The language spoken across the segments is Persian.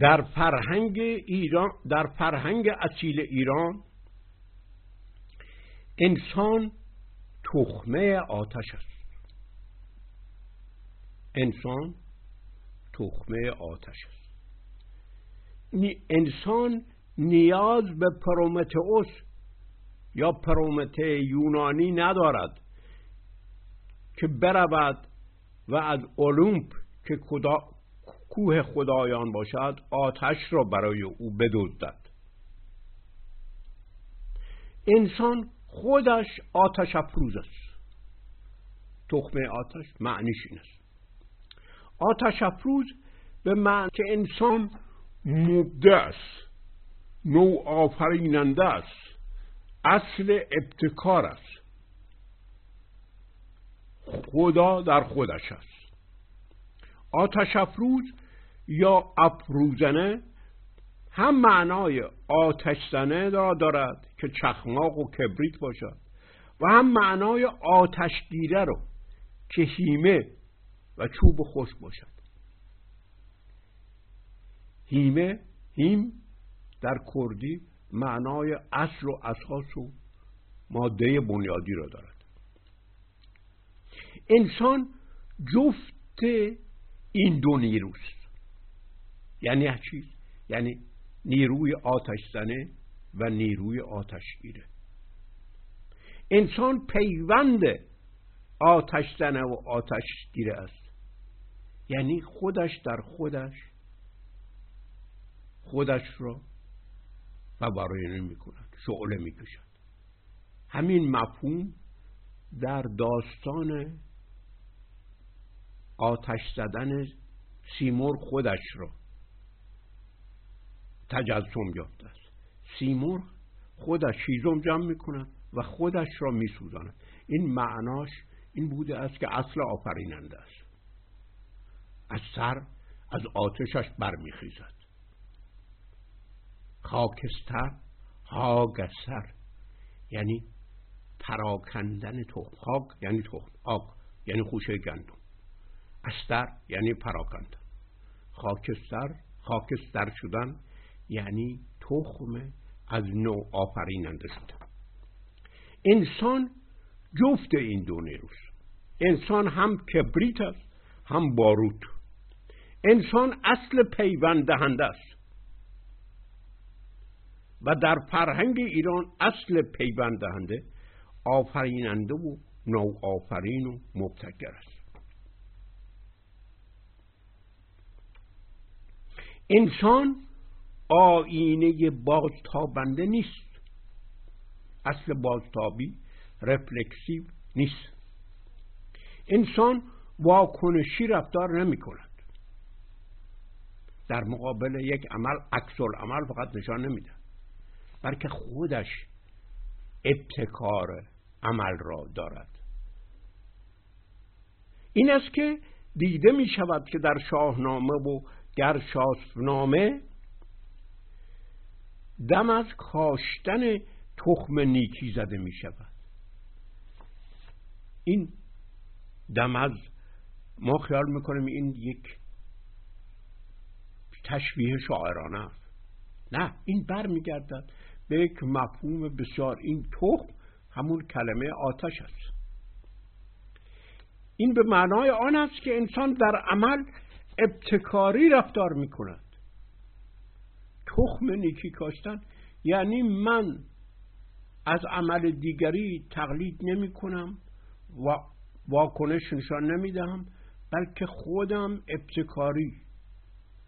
در فرهنگ ایران در فرهنگ اصیل ایران انسان تخمه آتش است. انسان تخمه آتش است. انسان نیاز به پرومتئوس یا پرومته یونانی ندارد که برود و از اولومپ که کوه خدایان باشد آتش را برای او بدزدد. انسان خودش آتش افروز است. تخمه آتش معنیش این است. آتش افروز به معنی که انسان مبدع است نو آفریننده است اصل ابتکار است. خدا در خودش است. آتش افروز یا افروزنه هم معنای آتش زنه را دارد که چخماق و کبریت باشد و هم معنای آتش گیره رو که هیمه و چوب خوش باشد. هیمه هیم در کردی معنای اصل و اساس و ماده بنیادی را دارد. انسان جفت این دو نیروست. یعنی چیز یعنی نیروی آتش زنه و نیروی آتشگیره انسان پیوند آتش زنه و آتشگیره است. یعنی خودش در خودش خودش را و برای می کند شعله می کشد همین مفهوم در داستان آتش زدن سیمور خودش را تجسم یافته است. سیمور خودش شیزم جمع می‌کند و خودش را میسوزاند. این معناش این بوده است که اصل آفریننده است. از سر از آتشش برمیخیزد. خاکستر هاگسر یعنی پراکندن تخم خاک یعنی تخم آگ یعنی خوشه گندم. استر یعنی پراکندن. خاکستر خاکستر شدن یعنی تخم از نوع آفریننده شده. انسان جفت این دو انسان هم کبریت است هم باروت. انسان اصل پیوند دهنده است. و در فرهنگ ایران اصل پیوند دهنده آفریننده و نو آفرین و مبتکر است. انسان آینه بازتابنده نیست. اصل بازتابی رفلکسیو نیست. انسان واکنشی رفتار نمی کند. در مقابل یک عمل عکس عمل فقط نشان نمیده بلکه خودش ابتکار عمل را دارد. این است که دیده می شود که در شاهنامه و گرشاسنامه دم از کاشتن تخم نیکی زده می شود. این دم از ما خیال می‌کنیم این یک تشبیه شاعرانه است. نه این برمیگردد به یک مفهوم بسیار. این تخم همون کلمه آتش است. این به معنای آن است که انسان در عمل ابتکاری رفتار می کند تخم نیکی کاشتن یعنی من از عمل دیگری تقلید نمی کنم و واکنش نشان نمی دهم بلکه خودم ابتکاری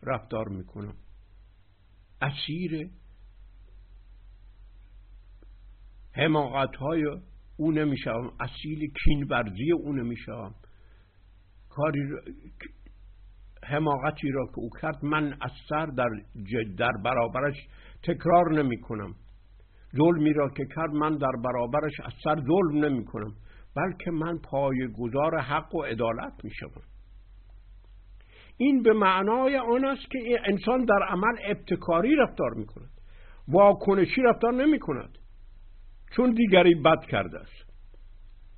رفتار می کنم. اسیر حماقت های او نمیشم اصیل کینورزی او نمیشم کاری حماقتی را که او کرد من از سر در, در برابرش تکرار نمی کنم ظلمی را که کرد من در برابرش از سر ظلم نمی کنم بلکه من پای گذار حق و عدالت می شدم این به معنای آن است که انسان در عمل ابتکاری رفتار می کند واکنشی رفتار نمی کند چون دیگری بد کرده است.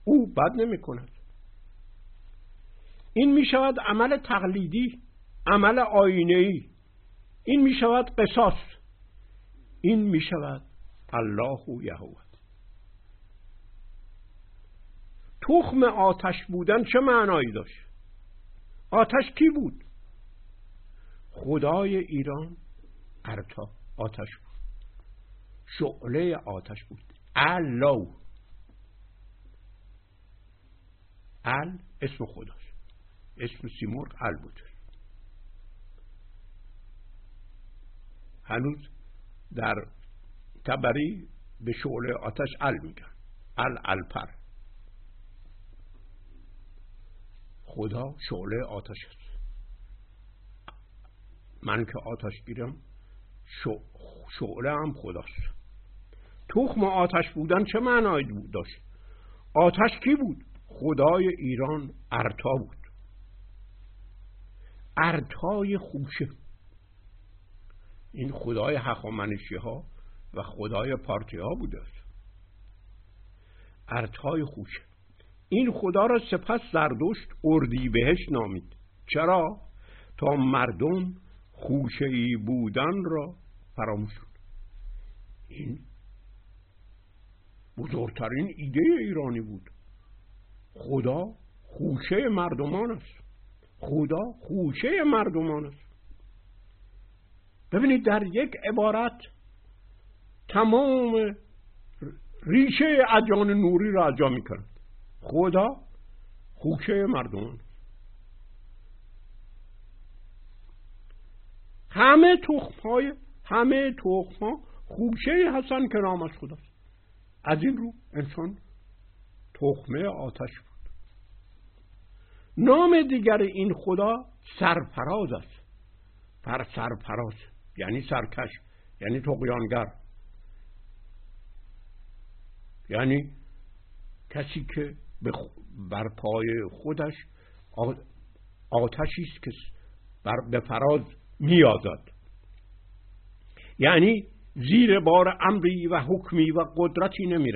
او بد نمی کند این می شود عمل تقلیدی عمل آینه ای این می شود قصاص. این می شود الله و یهوه تخم آتش بودن چه معنایی داشت؟ آتش کی بود؟ خدای ایران ارتا آتش بود. شعله آتش بود. الله ال اسم خداست اسم سیمرغ ال بود. هنوز در تبری به شعله آتش ال میگن ال الپر خدا شعله آتش است. من که آتش گیرم شعله هم خداست. تخم آتش بودن چه معنایی داشت؟ آتش کی بود؟ خدای ایران ارتا بود. ارتای خوشه. این خدای هخامنشی ها و خدای پارتی ها بوده. است ارتای خوشه. این خدا را سپس زردشت اردی بهش نامید. چرا؟ تا مردم خوشه ای بودن را فراموش کن. این بزرگترین ایده ایرانی بود. خدا خوشه مردمان است. خدا خوشه مردمان است ببینید در یک عبارت تمام ریشه ادیان نوری را از جا می‌کرد خدا خوشه مردمان همه تخم های همه تخم ها خوشه هستن که نامش خداست. از این رو انسان تخمه آتش نام دیگر این خدا سرفراز است. پر سرفراز یعنی سرکش یعنی تقیانگر. یعنی کسی که بر پای خودش آتشی است که بر به فراز یعنی زیر بار امری و حکمی و قدرتی نمی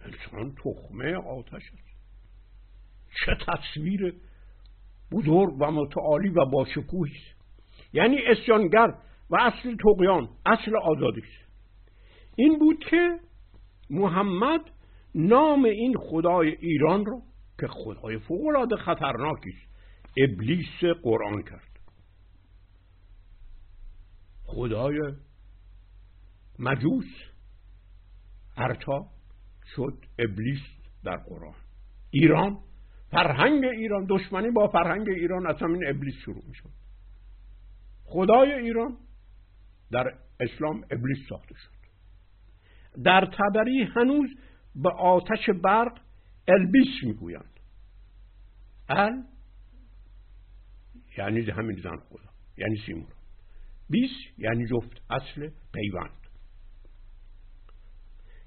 انسان تخمه آتش است. چه تصویر بزرگ و متعالی و با است یعنی اسیانگر و اصل تقیان اصل آزادی است این بود که محمد نام این خدای ایران رو که خدای فوقالعاده خطرناکی است ابلیس قرآن کرد. خدای مجوس. ارتا شد ابلیس در قرآن. ایران فرهنگ ایران دشمنی با فرهنگ ایران از همین ابلیس شروع می شد خدای ایران در اسلام ابلیس ساخته شد. در تبری هنوز به آتش برق البیس می‌گویند. ال یعنی همین زن خدا یعنی سیمور بیس یعنی جفت اصل پیوند.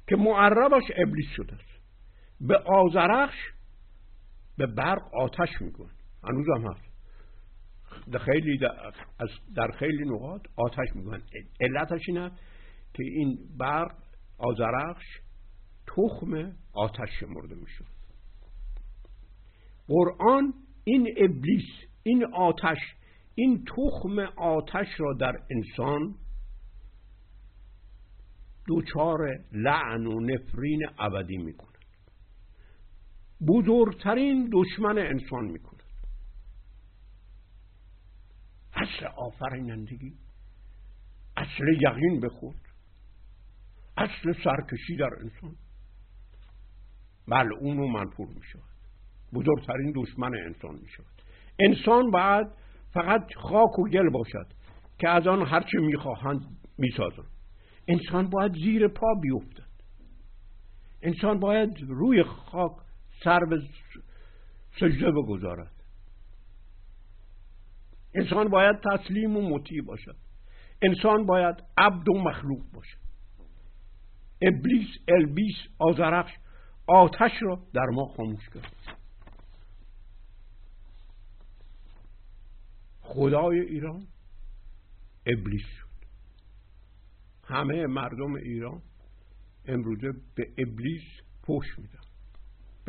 که معربش ابلیس شده است. به آزرخش به برق آتش می‌گویند هنوز هم هست. در خیلی در, در خیلی نقاط آتش می‌گویند علتش اینه که این برق آزرخش تخم آتش شمرده میشه قرآن این ابلیس این آتش این تخم آتش را در انسان دوچار لعن و نفرین ابدی می‌کند بزرگترین دشمن انسان می‌کند. اصل آفرینندگی اصل یقین به خود اصل سرکشی در انسان. ملعون و منفور می شود بزرگترین دشمن انسان می شود انسان باید فقط خاک و گل باشد که از آن هرچه می‌خواهند می‌سازند انسان باید زیر پا بیفتد. انسان باید روی خاک سر به سجده بگذارد. انسان باید تسلیم و مطیع باشد. انسان باید عبد و مخلوق باشد. ابلیس البیس آزرخش آتش را در ما خاموش کرد. خدای ایران ابلیس شد. همه مردم ایران امروزه به ابلیس پشت میدن.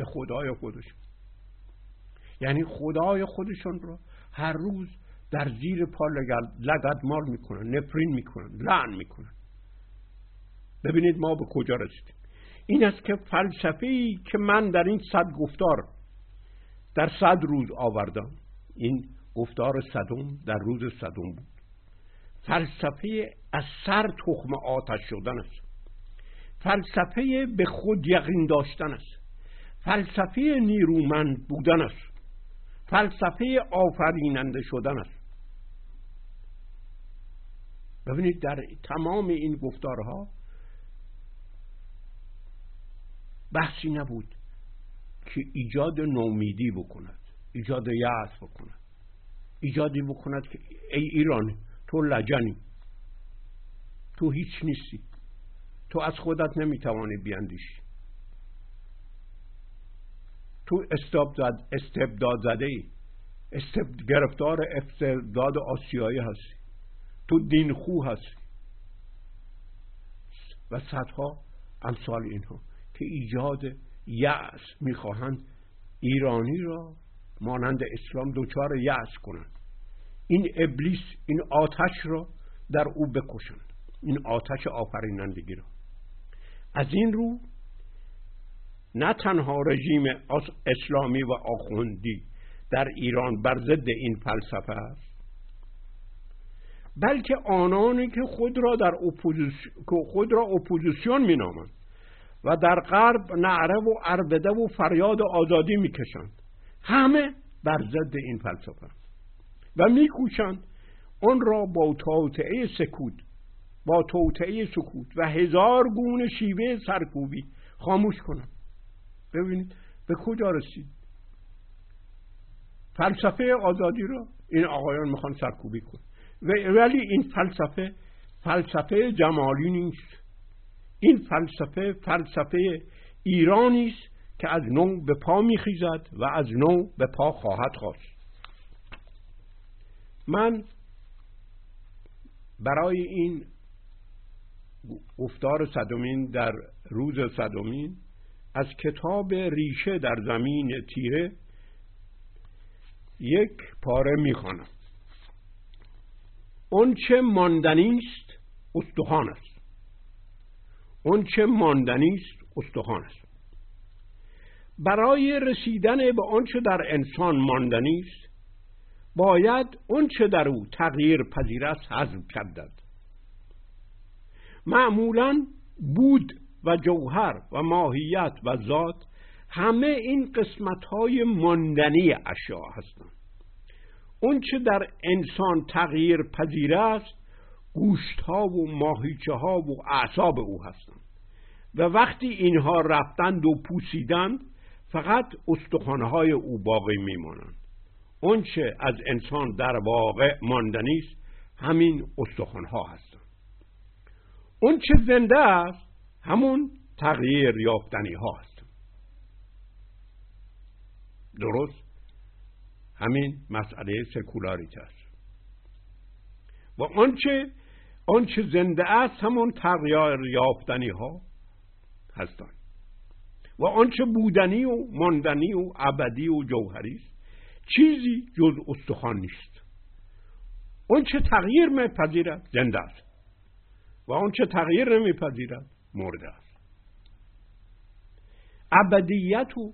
به خدای خودشون. یعنی خدای خودشون را هر روز در زیر پا لگدمال می‌کنن نفرین می‌کنن لعن می‌کنن. ببینید ما به کجا رسیدیم. این است که فلسفه که من در این صد گفتار در صد روز آوردم. این گفتار صدم در روز صدم بود. فلسفه از سر تخم آتش شدن است. فلسفه به خود یقین داشتن است. فلسفه نیرومند بودن است. فلسفه آفریننده شدن است. ببینید در تمام این گفتارها بحثی نبود که ایجاد نومیدی بکند ایجاد یأس بکند. ایجادی بکند که ای ایران تو لجنی تو هیچ نیستی. تو از خودت نمی‌توانی بیاندیشی. تو استبداد, استبداد زده ای استبد... گرفتار استبداد آسیایی هستی. تو دینخو هستی. و صدها امثال اینها که ایجاد یأس می‌خواهند ایرانی را مانند اسلام دچار یأس کنند. این ابلیس این آتش را در او بکشند. این آتش آفرینندگی را. از این رو نه تنها رژیم اسلامی و آخوندی در ایران بر ضد این فلسفه است بلکه آنانی که خود را در اپوزیسیون خود را اپوزیسیون مینامند و در غرب نعره و عربده و فریاد آزادی می‌کشند. همه بر ضد این فلسفه و میکوشند آن را با توطئه سکوت با توطئه سکوت و هزار گونه شیوه سرکوبی خاموش کنند. ببینید به کجا رسید. فلسفه آزادی را این آقایان می‌خوان سرکوبی کنند ولی این فلسفه فلسفه جمالی نیست. این فلسفه فلسفه ایرانی است که از نو به پا میخیزد و از نو به پا خواهد خواست. من برای این گفتار صدومین در روز صدومین از کتاب ریشه در زمین تیره یک پاره می‌خوانم اون چه ماندنی است استخوان است. اون چه ماندنی است استخوان است. برای رسیدن به آنچه در انسان ماندنی است باید چه در او تغییر پذیر است حذف کردد معمولا بود و جوهر و ماهیت و ذات همه این قسمت های ماندنی اشیاء هستند. چه در انسان تغییر پذیر است گوشت ها و ماهیچه ها و اعصاب او هستند. و وقتی اینها رفتند و پوسیدند فقط استخوانهای او باقی میمانند. اونچه از انسان در واقع ماندنی است همین استخوانها هستند. اونچه زنده است همون تغییر یافتنی ها هست درست؟ همین مسئله سکولاریت است. و آنچه آنچه زنده است همون تغییر یافتنی ها هستند. و آنچه بودنی و ماندنی و ابدی و جوهری است. چیزی جز استخوان نیست. آنچه تغییر میپذیرد زنده است. و آنچه تغییر نمیپذیرد مرده است. ابدیت و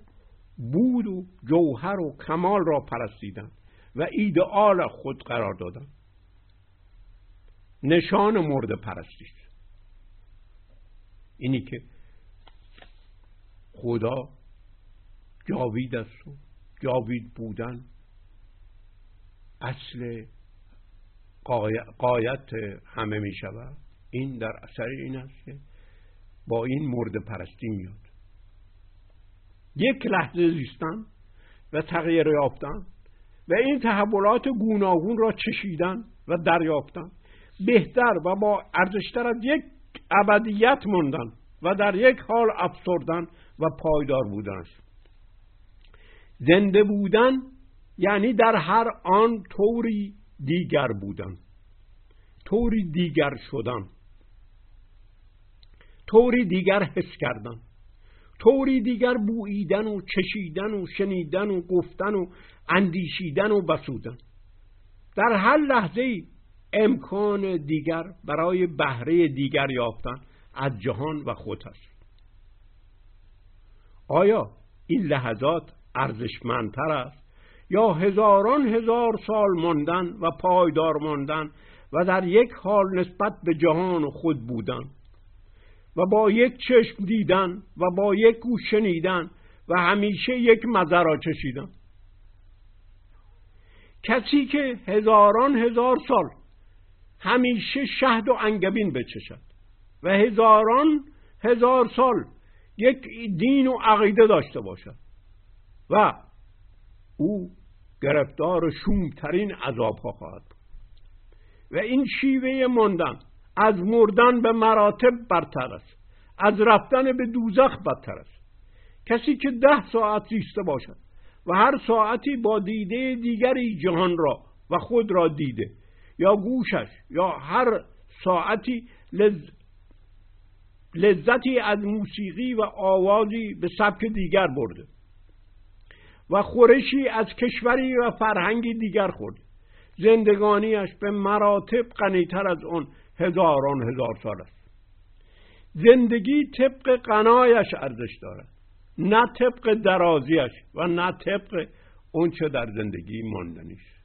بود و جوهر و کمال را پرستیدن و ایدئال خود قرار دادن نشان مرده پرستی اینی که خدا جاوید است و جاوید بودن اصل قایت همه می شود این در اثر این است که با این مرد پرستی میاد. یک لحظه زیستن و تغییر یافتن و این تحولات گوناگون را چشیدن و دریافتن. بهتر و با ارزشتر از یک ابدیت موندن و در یک حال افسردن و پایدار بودن. زنده بودن یعنی در هر آن طوری دیگر بودن. طوری دیگر شدن. طوری دیگر حس کردن طوری دیگر بوییدن و چشیدن و شنیدن و گفتن و اندیشیدن و بسودن. در هر لحظه امکان دیگر برای بهره دیگر یافتن از جهان و خود است. آیا این لحظات ارزشمندتر است یا هزاران هزار سال ماندن و پایدار ماندن و در یک حال نسبت به جهان و خود بودن؟ و با یک چشم دیدن و با یک گوش شنیدن و همیشه یک مزه را چشیدن کسی که هزاران هزار سال همیشه شهد و انگبین بچشد و هزاران هزار سال یک دین و عقیده داشته باشد و او گرفتار شومترین عذابها خواهد و این شیوه ماندن از مردن به مراتب برتر است. از رفتن به دوزخ بدتر است. کسی که ده ساعت زیسته باشد و هر ساعتی با دیده دیگری جهان را و خود را دیده یا گوشش یا هر ساعتی لز... لذتی از موسیقی و آوازی به سبک دیگر برده و خورشی از کشوری و فرهنگی دیگر خورده. زندگانیش به مراتب غنیتر از اون هزاران هزار سال است. زندگی طبق قنایش ارزش دارد. نه طبق درازیش و نه طبق اونچه در زندگی ماندنیش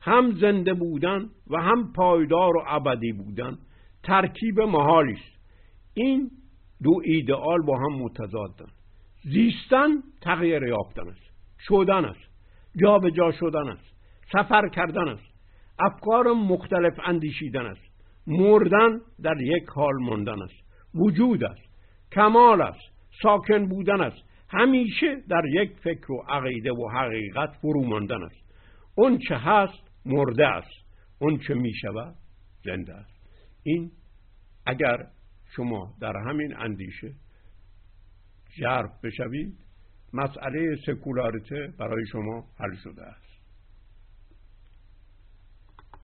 هم زنده بودن و هم پایدار و ابدی بودن ترکیب محالی است. این دو ایدئال با هم متضادن. زیستن تغییر یافتن است. شدن است. جابجا شدن است. سفر کردن است. افکار مختلف اندیشیدن است. مردن در یک حال ماندن است. وجود است. کمال است. ساکن بودن است. همیشه در یک فکر و عقیده و حقیقت فرو ماندن است. اون چه هست مرده است. اون چه می شود زنده است. این اگر شما در همین اندیشه جرف بشوید مسئله سکولاریته برای شما حل شده است.